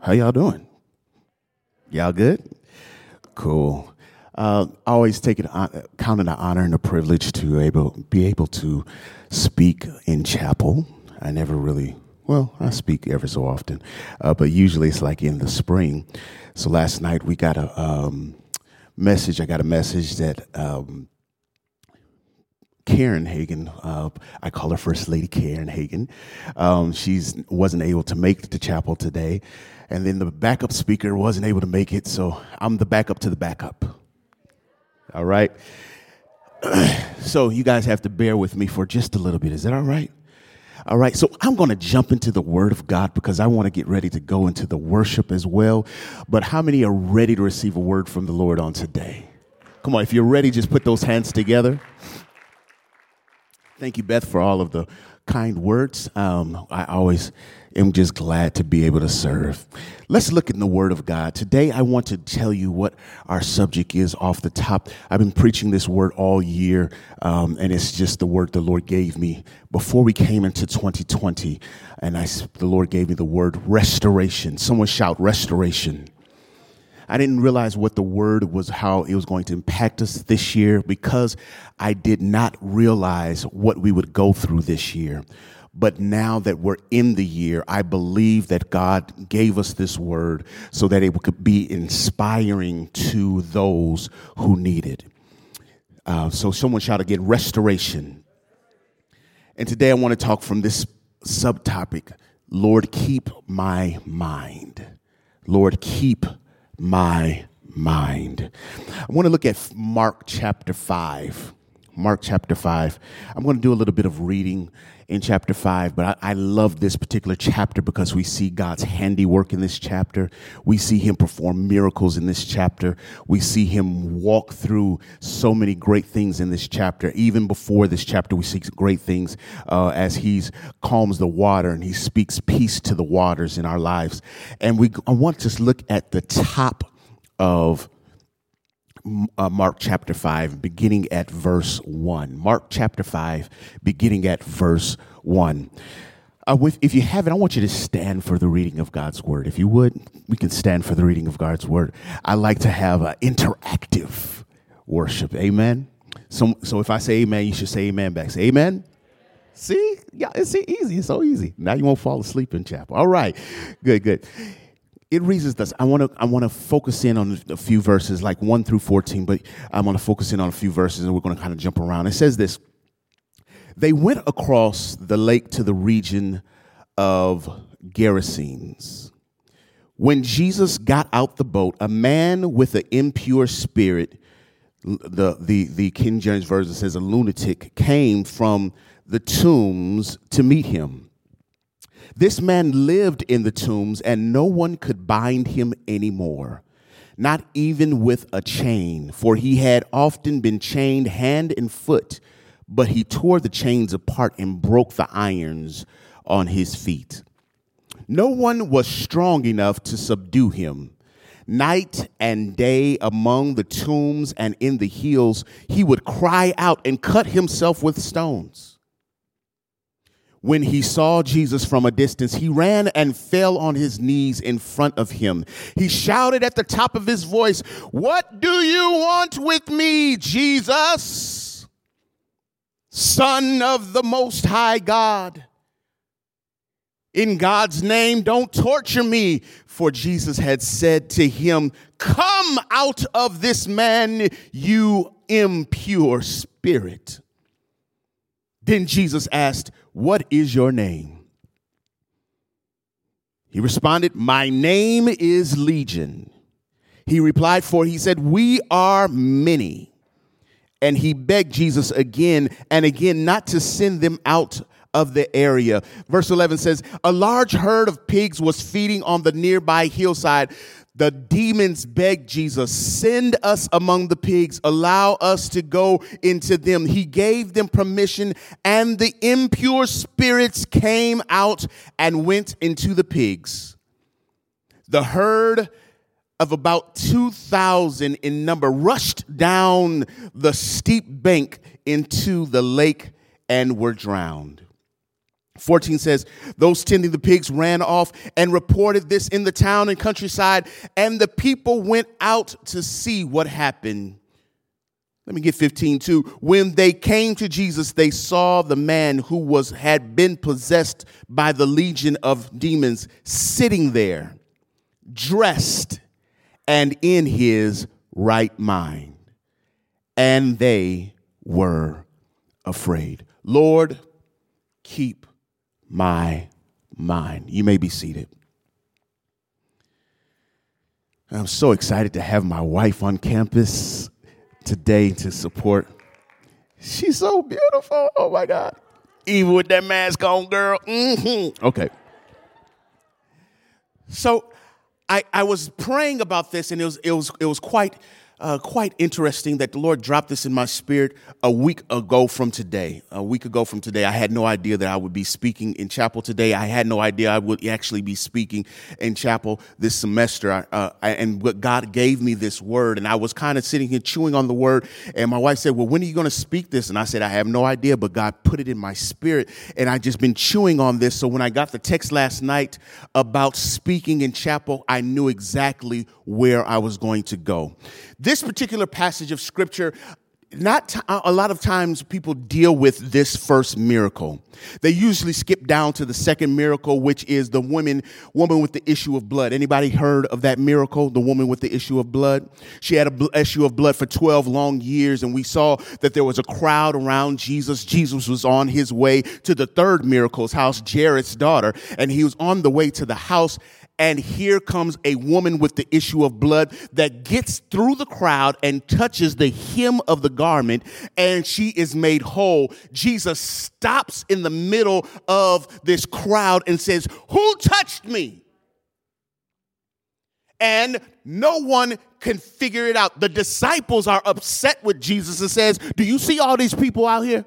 How y'all doing? Y'all good? Cool. Uh, I always take it count it an honor and a privilege to able be able to speak in chapel. I never really well, I speak ever so often, uh, but usually it's like in the spring. So last night we got a um, message. I got a message that um, Karen Hagan, uh, I call her First Lady Karen Hagan. Um, she's wasn't able to make the chapel today, and then the backup speaker wasn't able to make it, so I'm the backup to the backup. All right. so you guys have to bear with me for just a little bit. Is that all right? All right, so I'm going to jump into the Word of God because I want to get ready to go into the worship as well. But how many are ready to receive a word from the Lord on today? Come on, if you're ready, just put those hands together. Thank you, Beth, for all of the kind words. Um, I always am just glad to be able to serve. Let's look in the Word of God. Today, I want to tell you what our subject is off the top. I've been preaching this word all year, um, and it's just the word the Lord gave me before we came into 2020. And I, the Lord gave me the word restoration. Someone shout restoration. I didn't realize what the word was, how it was going to impact us this year because I did not realize what we would go through this year. But now that we're in the year, I believe that God gave us this word so that it could be inspiring to those who need it. Uh, so someone shout again, restoration. And today I want to talk from this subtopic Lord, keep my mind. Lord, keep my mind. I want to look at Mark chapter 5. Mark chapter 5. I'm going to do a little bit of reading in chapter 5, but I, I, love this particular chapter because we see God's handiwork in this chapter. We see Him perform miracles in this chapter. We see Him walk through so many great things in this chapter. Even before this chapter, we see great things uh, as He calms the water and He speaks peace to the waters in our lives. And we, I want to look at the top of uh, Mark chapter 5, beginning at verse 1. Mark chapter 5, beginning at verse 1. Uh, with, if you haven't, I want you to stand for the reading of God's word. If you would, we can stand for the reading of God's word. I like to have an interactive worship. Amen. So, so if I say amen, you should say amen back. Say amen. See, yeah, it's easy. It's so easy. Now you won't fall asleep in chapel. All right, good, good it reads this. I want to I want to focus in on a few verses, like one through fourteen, but I want to focus in on a few verses, and we're going to kind of jump around. It says this: They went across the lake to the region of Gerasenes. When Jesus got out the boat, a man with an impure spirit, the the the King James version says a lunatic, came from the tombs to meet him. This man lived in the tombs, and no one could bind him anymore, not even with a chain, for he had often been chained hand and foot, but he tore the chains apart and broke the irons on his feet. No one was strong enough to subdue him. Night and day among the tombs and in the hills, he would cry out and cut himself with stones when he saw Jesus from a distance, he ran and fell on his knees in front of him. He shouted at the top of his voice, What do you want with me, Jesus, Son of the Most High God? In God's name, don't torture me. For Jesus had said to him, Come out of this man, you impure spirit. Then Jesus asked, What is your name? He responded, My name is Legion. He replied, For he said, We are many. And he begged Jesus again and again not to send them out of the area. Verse 11 says, A large herd of pigs was feeding on the nearby hillside. The demons begged Jesus, send us among the pigs, allow us to go into them. He gave them permission, and the impure spirits came out and went into the pigs. The herd of about 2,000 in number rushed down the steep bank into the lake and were drowned. 14 says, Those tending the pigs ran off and reported this in the town and countryside, and the people went out to see what happened. Let me get 15 too. When they came to Jesus, they saw the man who was had been possessed by the legion of demons sitting there, dressed and in his right mind. And they were afraid. Lord, keep my mind. You may be seated. I'm so excited to have my wife on campus today to support. She's so beautiful. Oh my God. Even with that mask on, girl. Mm-hmm. Okay. So I, I was praying about this and it was, it was, it was quite uh, quite interesting that the Lord dropped this in my spirit a week ago from today. A week ago from today, I had no idea that I would be speaking in chapel today. I had no idea I would actually be speaking in chapel this semester. Uh, and what God gave me this word, and I was kind of sitting here chewing on the word. And my wife said, "Well, when are you going to speak this?" And I said, "I have no idea, but God put it in my spirit, and I just been chewing on this. So when I got the text last night about speaking in chapel, I knew exactly where I was going to go." Particular passage of scripture, not t- uh, a lot of times people deal with this first miracle. They usually skip down to the second miracle, which is the woman, woman with the issue of blood. Anybody heard of that miracle? The woman with the issue of blood. She had an issue of blood for 12 long years, and we saw that there was a crowd around Jesus. Jesus was on his way to the third miracle's house, Jairus' daughter, and he was on the way to the house and here comes a woman with the issue of blood that gets through the crowd and touches the hem of the garment, and she is made whole. Jesus stops in the middle of this crowd and says, Who touched me? And no one can figure it out. The disciples are upset with Jesus and says, Do you see all these people out here?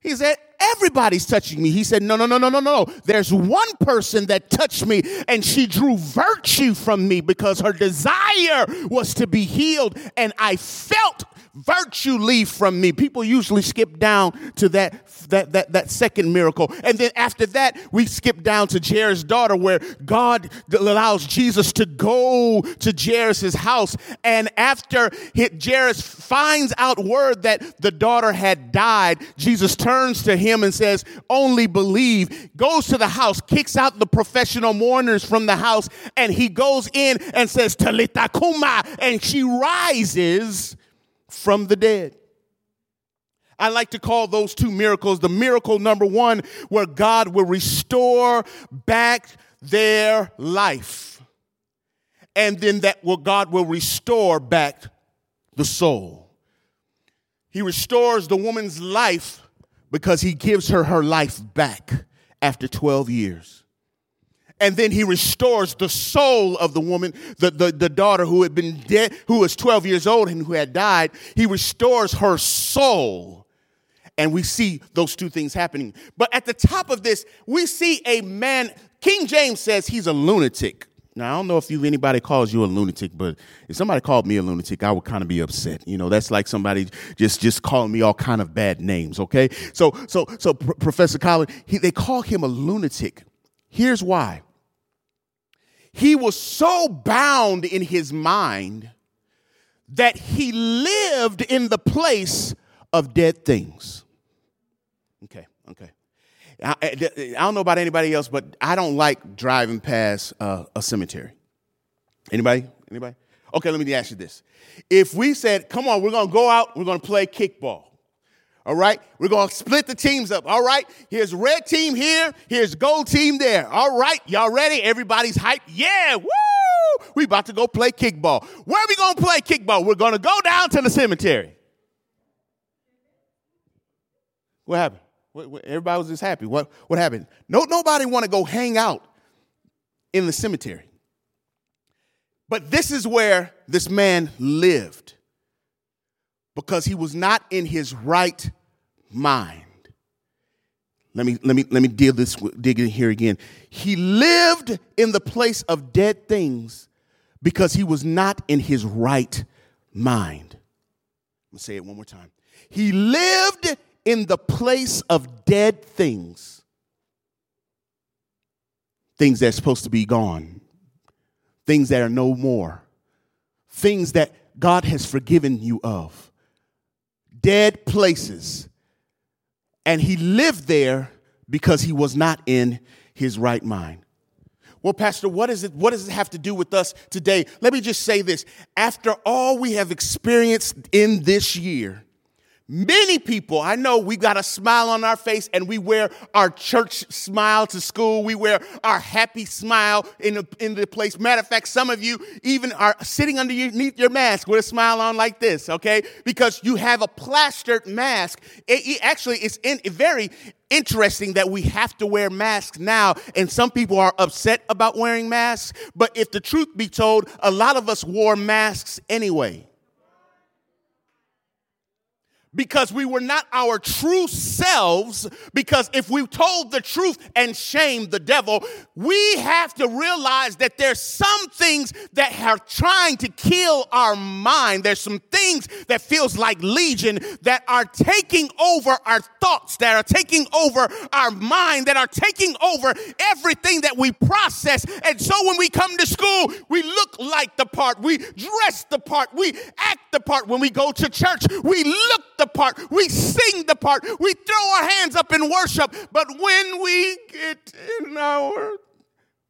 He said, Everybody's touching me. He said, No, no, no, no, no, no. There's one person that touched me and she drew virtue from me because her desire was to be healed. And I felt virtue leave from me. People usually skip down to that, that, that, that second miracle. And then after that, we skip down to Jairus' daughter, where God allows Jesus to go to Jairus' house. And after Jairus finds out word that the daughter had died, Jesus turns to him and says, Only believe. Goes to the house, kicks out the professional mourners from the house, and he goes in and says, Talitha Kuma, and she rises from the dead. I like to call those two miracles the miracle number one, where God will restore back their life. And then that will God will restore back the soul. He restores the woman's life because he gives her her life back after 12 years and then he restores the soul of the woman, the, the, the daughter who had been dead, who was 12 years old and who had died. He restores her soul. And we see those two things happening. But at the top of this, we see a man, King James says he's a lunatic. Now, I don't know if you anybody calls you a lunatic, but if somebody called me a lunatic, I would kind of be upset. You know, that's like somebody just just calling me all kind of bad names. Okay, so so so Professor Collins, he, they call him a lunatic. Here's why. He was so bound in his mind that he lived in the place of dead things. Okay, okay. I, I, don't know about anybody else, but I don't like driving past uh, a cemetery. Anybody? Anybody? Okay, let me ask you this. If we said, come on, we're gonna go out, we're gonna play kickball. All right, we're gonna split the teams up. All right, here's red team here, here's gold team there. All right, y'all ready? Everybody's hyped. Yeah, woo! We about to go play kickball. Where we gonna play kickball? We're gonna go down to the cemetery. What happened? Everybody was just happy. What what happened? No, nobody want to go hang out in the cemetery. But this is where this man lived because he was not in his right mind. Let me, let me, let me deal this, dig in here again. He lived in the place of dead things because he was not in his right mind. I'm gonna say it one more time. He lived in the place of dead things, things that are supposed to be gone, things that are no more, things that God has forgiven you of, dead places. And he lived there because he was not in his right mind. Well, Pastor, what, is it, what does it have to do with us today? Let me just say this. After all we have experienced in this year, Many people, I know we got a smile on our face and we wear our church smile to school. We wear our happy smile in the, in the place. Matter of fact, some of you even are sitting underneath your mask with a smile on like this, okay? Because you have a plastered mask. It, it actually, it's in, very interesting that we have to wear masks now, and some people are upset about wearing masks. But if the truth be told, a lot of us wore masks anyway because we were not our true selves. Because if we told the truth and shamed the devil, we have to realize that there's some things that are trying to kill our mind. There's some things that feels like legion that are taking over our thoughts, that are taking over our mind, that are taking over everything that we process. And so when we come to school, we look like the part, we dress the part, we act the part. When we go to church, we look the part, we sing the part, we throw our hands up in worship. But when we get in our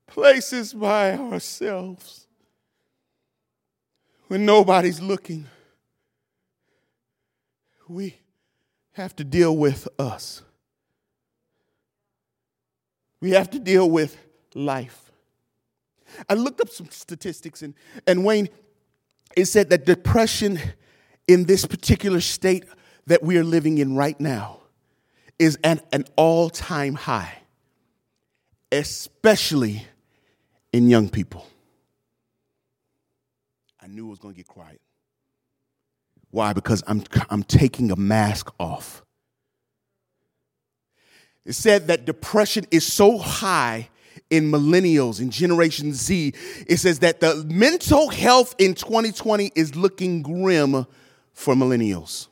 places by ourselves, when nobody's looking, we have to deal with us. We have to deal with life. I looked up some statistics, and, and Wayne, it said that depression in this particular state that we are living in right now is at an all time high, especially in young people. I knew it was going to get quiet. Why? Because I'm, I'm taking a mask off. It said that depression is so high in millennials in Generation Z. It says that the mental health in 2020 is looking grim for millennials.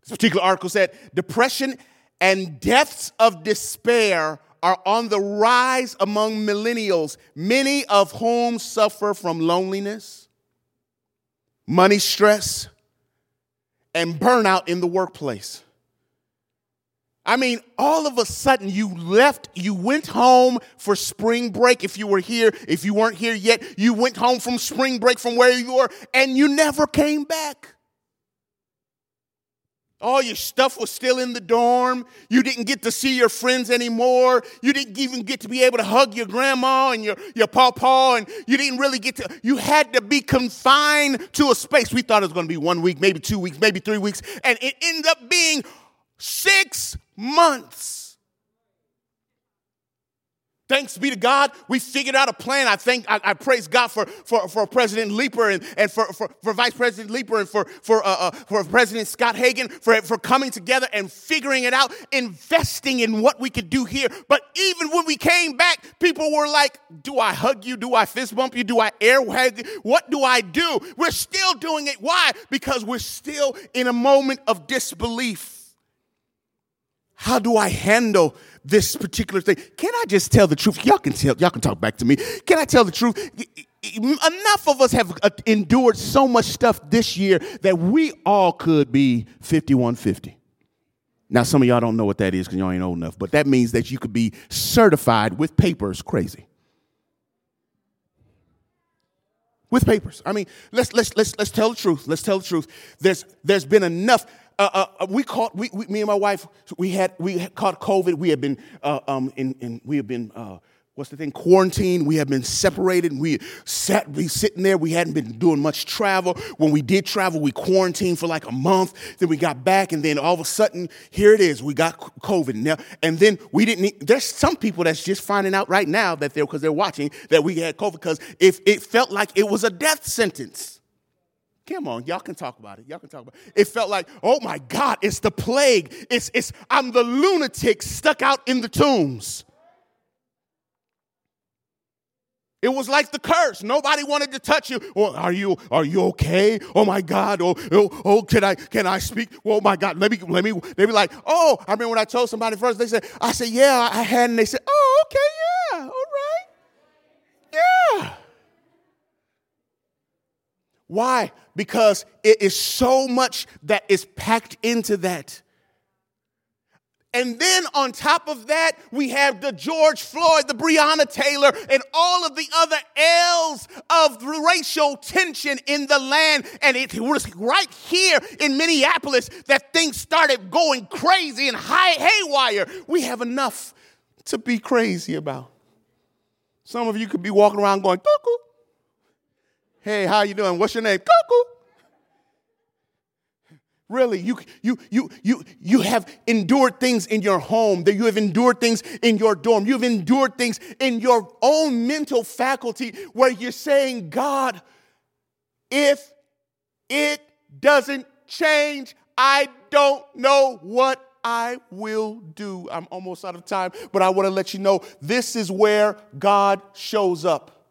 This particular article said depression and deaths of despair are on the rise among millennials, many of whom suffer from loneliness, money stress, and burnout in the workplace. I mean, all of a sudden you left, you went home for spring break. If you were here, if you weren't here yet, you went home from spring break from where you were, and you never came back. All your stuff was still in the dorm. You didn't get to see your friends anymore. You didn't even get to be able to hug your grandma and your, your pawpaw, and you didn't really get to, you had to be confined to a space. We thought it was going to be one week, maybe two weeks, maybe three weeks, and it ended up being six months. Thanks be to God, we figured out a plan. I thank, I, I praise God for, for, for President Leeper and, and for, for, for Vice President Leeper and for, for, uh, uh, for President Scott Hagan for, for coming together and figuring it out, investing in what we could do here. But even when we came back, people were like, Do I hug you? Do I fist bump you? Do I air hug? What do I do? We're still doing it. Why? Because we're still in a moment of disbelief. How do I handle this particular thing? Can I just tell the truth? Y'all can tell, y'all can talk back to me. Can I tell the truth? Enough of us have uh, endured so much stuff this year that we all could be 5150. Now, some of y'all don't know what that is because y'all ain't old enough, but that means that you could be certified with papers crazy. With papers. I mean, let's let's let's let's tell the truth. Let's tell the truth. There's there's been enough uh, uh, uh, we caught, we, we, me and my wife, we had, we caught COVID. We had been, uh, um, in, in, we have been, uh, what's the thing, quarantine. We have been separated. We sat, we sitting there. We hadn't been doing much travel. When we did travel, we quarantined for like a month. Then we got back, and then all of a sudden, here it is. We got COVID now, and then we didn't. There's some people that's just finding out right now that they're because they're watching that we had COVID because if it felt like it was a death sentence. Come on, y'all can talk about it. Y'all can talk about it. It felt like, oh my God, it's the plague. It's, it's I'm the lunatic stuck out in the tombs. It was like the curse. Nobody wanted to touch you. Oh, are you are you okay? Oh my God. Oh, oh, oh, can I can I speak? Oh my God. Let me let me they be like, oh, I remember when I told somebody first, they said, I said, yeah, I had, and they said, oh, okay, yeah, all right. Yeah. Why? Because it is so much that is packed into that. And then on top of that, we have the George Floyd, the Breonna Taylor, and all of the other L's of racial tension in the land. And it was right here in Minneapolis that things started going crazy and high haywire. We have enough to be crazy about. Some of you could be walking around going, cuckoo. Hey, how you doing? What's your name? Cuckoo. Really, you, you, you, you, you have endured things in your home, that you have endured things in your dorm, you've endured things in your own mental faculty where you're saying, God, if it doesn't change, I don't know what I will do. I'm almost out of time, but I want to let you know this is where God shows up.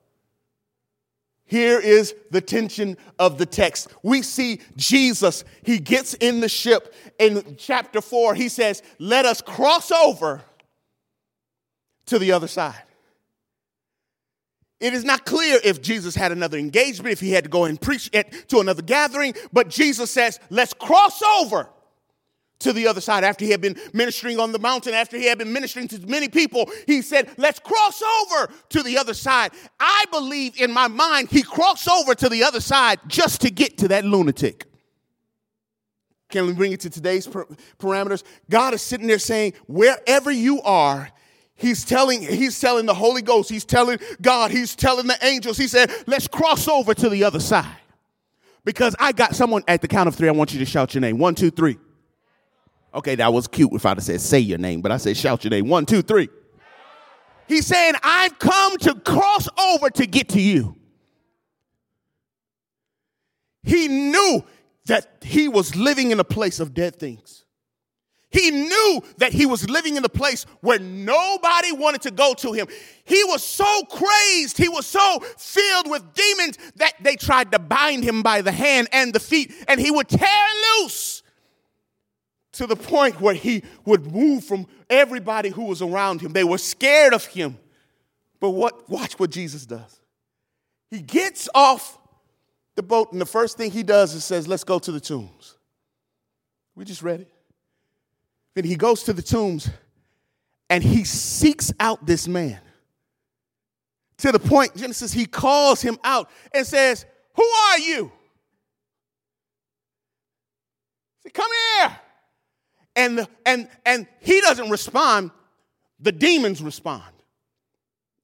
Here is the tension of the text. We see Jesus, he gets in the ship in chapter 4. He says, Let us cross over to the other side. It is not clear if Jesus had another engagement, if he had to go and preach it to another gathering, but Jesus says, Let's cross over to the other side. After he had been ministering on the mountain, after he had been ministering to many people, he said, Let's cross over to the other side. I believe in my mind he crossed over to the other side just to get to that lunatic. Can we bring it to today's parameters? God is sitting there saying, Wherever you are, He's telling, he's telling the Holy Ghost, he's telling God, he's telling the angels. He said, Let's cross over to the other side. Because I got someone at the count of three, I want you to shout your name. One, two, three. Okay, that was cute if I'd have said say your name, but I said shout your name. One, two, three. He's saying, I've come to cross over to get to you. He knew that he was living in a place of dead things. He knew that he was living in a place where nobody wanted to go to him. He was so crazed, he was so filled with demons that they tried to bind him by the hand and the feet, and he would tear loose to the point where he would move from everybody who was around him. They were scared of him. But what watch what Jesus does. He gets off the boat and the first thing he does is says, "Let's go to the tombs." We just read it. Then he goes to the tombs and he seeks out this man. To the point Genesis he calls him out and says, "Who are you?" Say, "Come here." And, and, and he doesn't respond, the demons respond.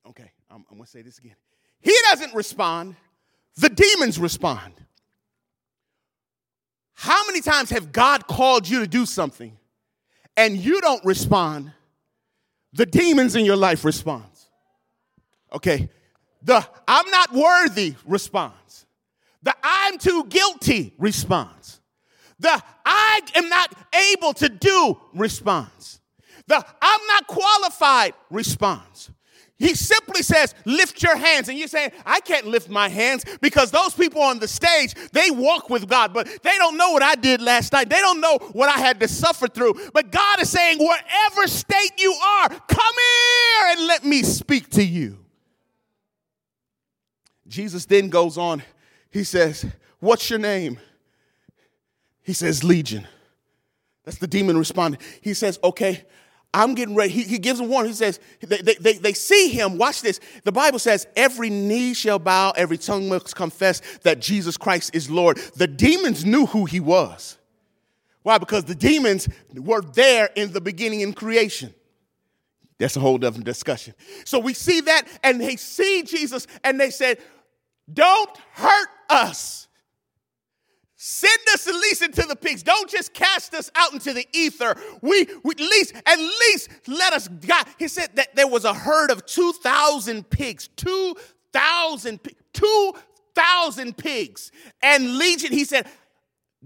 Okay, I'm, I'm gonna say this again. He doesn't respond, the demons respond. How many times have God called you to do something and you don't respond? The demons in your life responds. Okay, the I'm not worthy responds. The I'm too guilty responds. The I am not able to do response. The I'm not qualified response. He simply says, lift your hands. And you're saying, I can't lift my hands because those people on the stage, they walk with God, but they don't know what I did last night. They don't know what I had to suffer through. But God is saying, wherever state you are, come here and let me speak to you. Jesus then goes on. He says, What's your name? He says, Legion. That's the demon responding. He says, Okay, I'm getting ready. He, he gives them warning. He says, they, they, they see him. Watch this. The Bible says, every knee shall bow, every tongue must confess that Jesus Christ is Lord. The demons knew who he was. Why? Because the demons were there in the beginning in creation. That's a whole different discussion. So we see that, and they see Jesus, and they said, Don't hurt us. Send us at least into the pigs. Don't just cast us out into the ether. We, we at least, at least let us God. He said that there was a herd of 2,000 pigs. 2,000 2,000 pigs. And Legion, he said,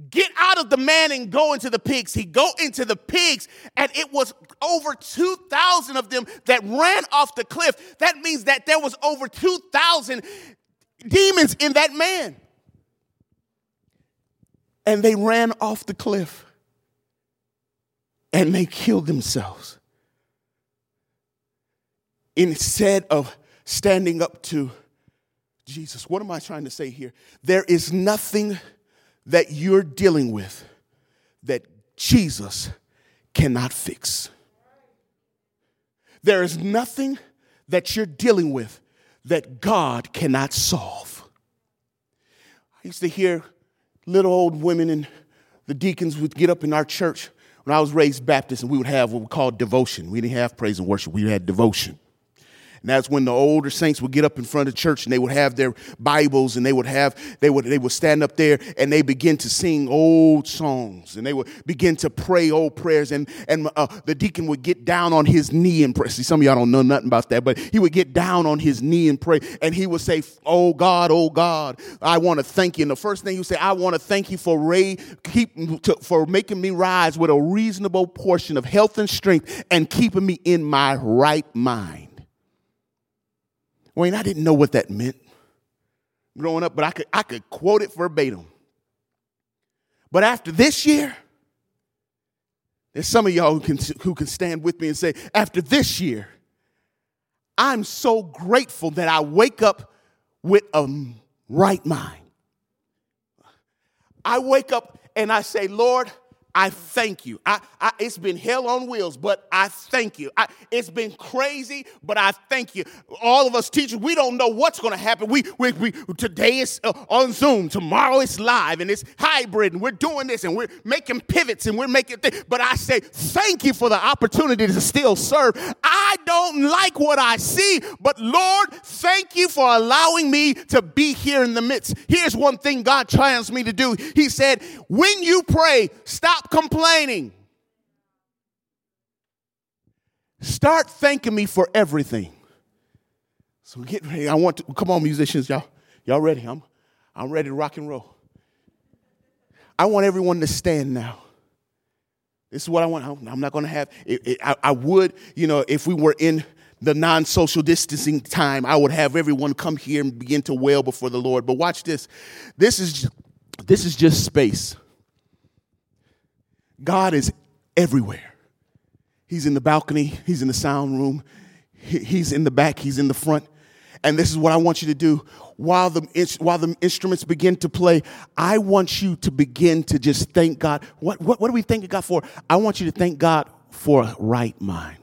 get out of the man and go into the pigs. He go into the pigs, and it was over 2,000 of them that ran off the cliff. That means that there was over 2,000 demons in that man. And they ran off the cliff and they killed themselves. Instead of standing up to Jesus, what am I trying to say here? There is nothing that you're dealing with that Jesus cannot fix. There is nothing that you're dealing with that God cannot solve. I used to hear little old women and the deacons would get up in our church when I was raised Baptist, and we would have what we called devotion. We didn't have praise and worship, we had devotion. And that's when the older saints would get up in front of church and they would have their Bibles and they would have, they would, they would stand up there and they begin to sing old songs and they would begin to pray old prayers. And, and uh, the deacon would get down on his knee and pray. See, some of y'all don't know nothing about that, but he would get down on his knee and pray. And he would say, Oh God, oh God, I want to thank you. And the first thing he would say, I want to thank you for, Ray, keep, to, for making me rise with a reasonable portion of health and strength and keeping me in my right mind. Wayne, I didn't know what that meant growing up, but I could, I could quote it verbatim. But after this year, there's some of y'all who can, who can stand with me and say, after this year, I'm so grateful that I wake up with a right mind. I wake up and I say, Lord, I thank you. I, I, it's been hell on wheels, but I thank you. I, it's been crazy, but I thank you. All of us teachers, we don't know what's going to happen. We, we, we today is uh, on Zoom, tomorrow it's live, and it's hybrid, and we're doing this, and we're making pivots, and we're making things. But I say thank you for the opportunity to still serve. I don't like what I see, but Lord, thank you for allowing me to be here in the midst. Here's one thing God challenged me to do. He said, when you pray, stop Stop complaining. Start thanking me for everything. So get ready. I want to come on, musicians, y'all. Y'all ready? I'm I'm ready to rock and roll. I want everyone to stand now. This is what I want. I'm not going to have. It, it, I, I would, you know, if we were in the non-social distancing time, I would have everyone come here and begin to wail before the Lord. But watch this. This is this is just space. God is everywhere. He's in the balcony, He's in the sound room, He's in the back, He's in the front. And this is what I want you to do. While the, while the instruments begin to play, I want you to begin to just thank God. What, what, what are we thanking God for? I want you to thank God for a right mind.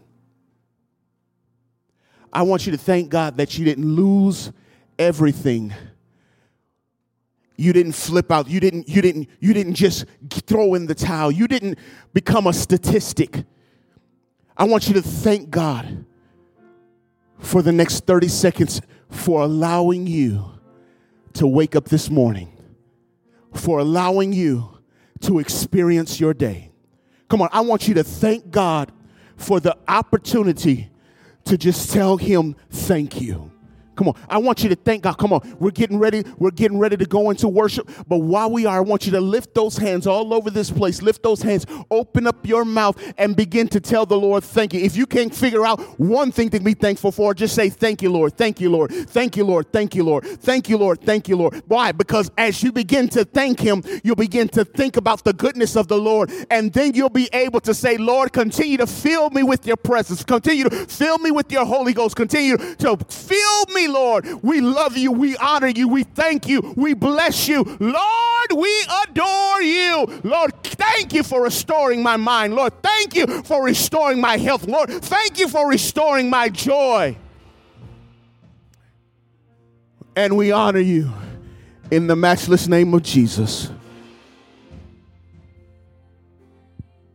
I want you to thank God that you didn't lose everything you didn't flip out. You didn't you didn't you didn't just throw in the towel. You didn't become a statistic. I want you to thank god for the next 30 seconds for allowing you to wake up this morning for allowing you to experience your day. Come on i want you to thank god for the opportunity to just tell him thank you Come on. I want you to thank God. Come on. We're getting ready. We're getting ready to go into worship. But while we are, I want you to lift those hands all over this place. Lift those hands. Open up your mouth and begin to tell the Lord thank you. If you can't figure out one thing to be thankful for, just say thank you, Lord. Thank you, Lord. Thank you, Lord. Thank you, Lord. Thank you, Lord. Thank you, Lord. Why? Because as you begin to thank Him, you'll begin to think about the goodness of the Lord. And then you'll be able to say, Lord, continue to fill me with your presence. Continue to fill me with your Holy Ghost. Continue to fill me Lord. We love you. We honor you. We thank you. We bless you. Lord, we adore you. Lord, thank you for restoring my mind. Lord, thank you for restoring my health. Lord, thank you for restoring my joy. And we honor you in the matchless name of Jesus.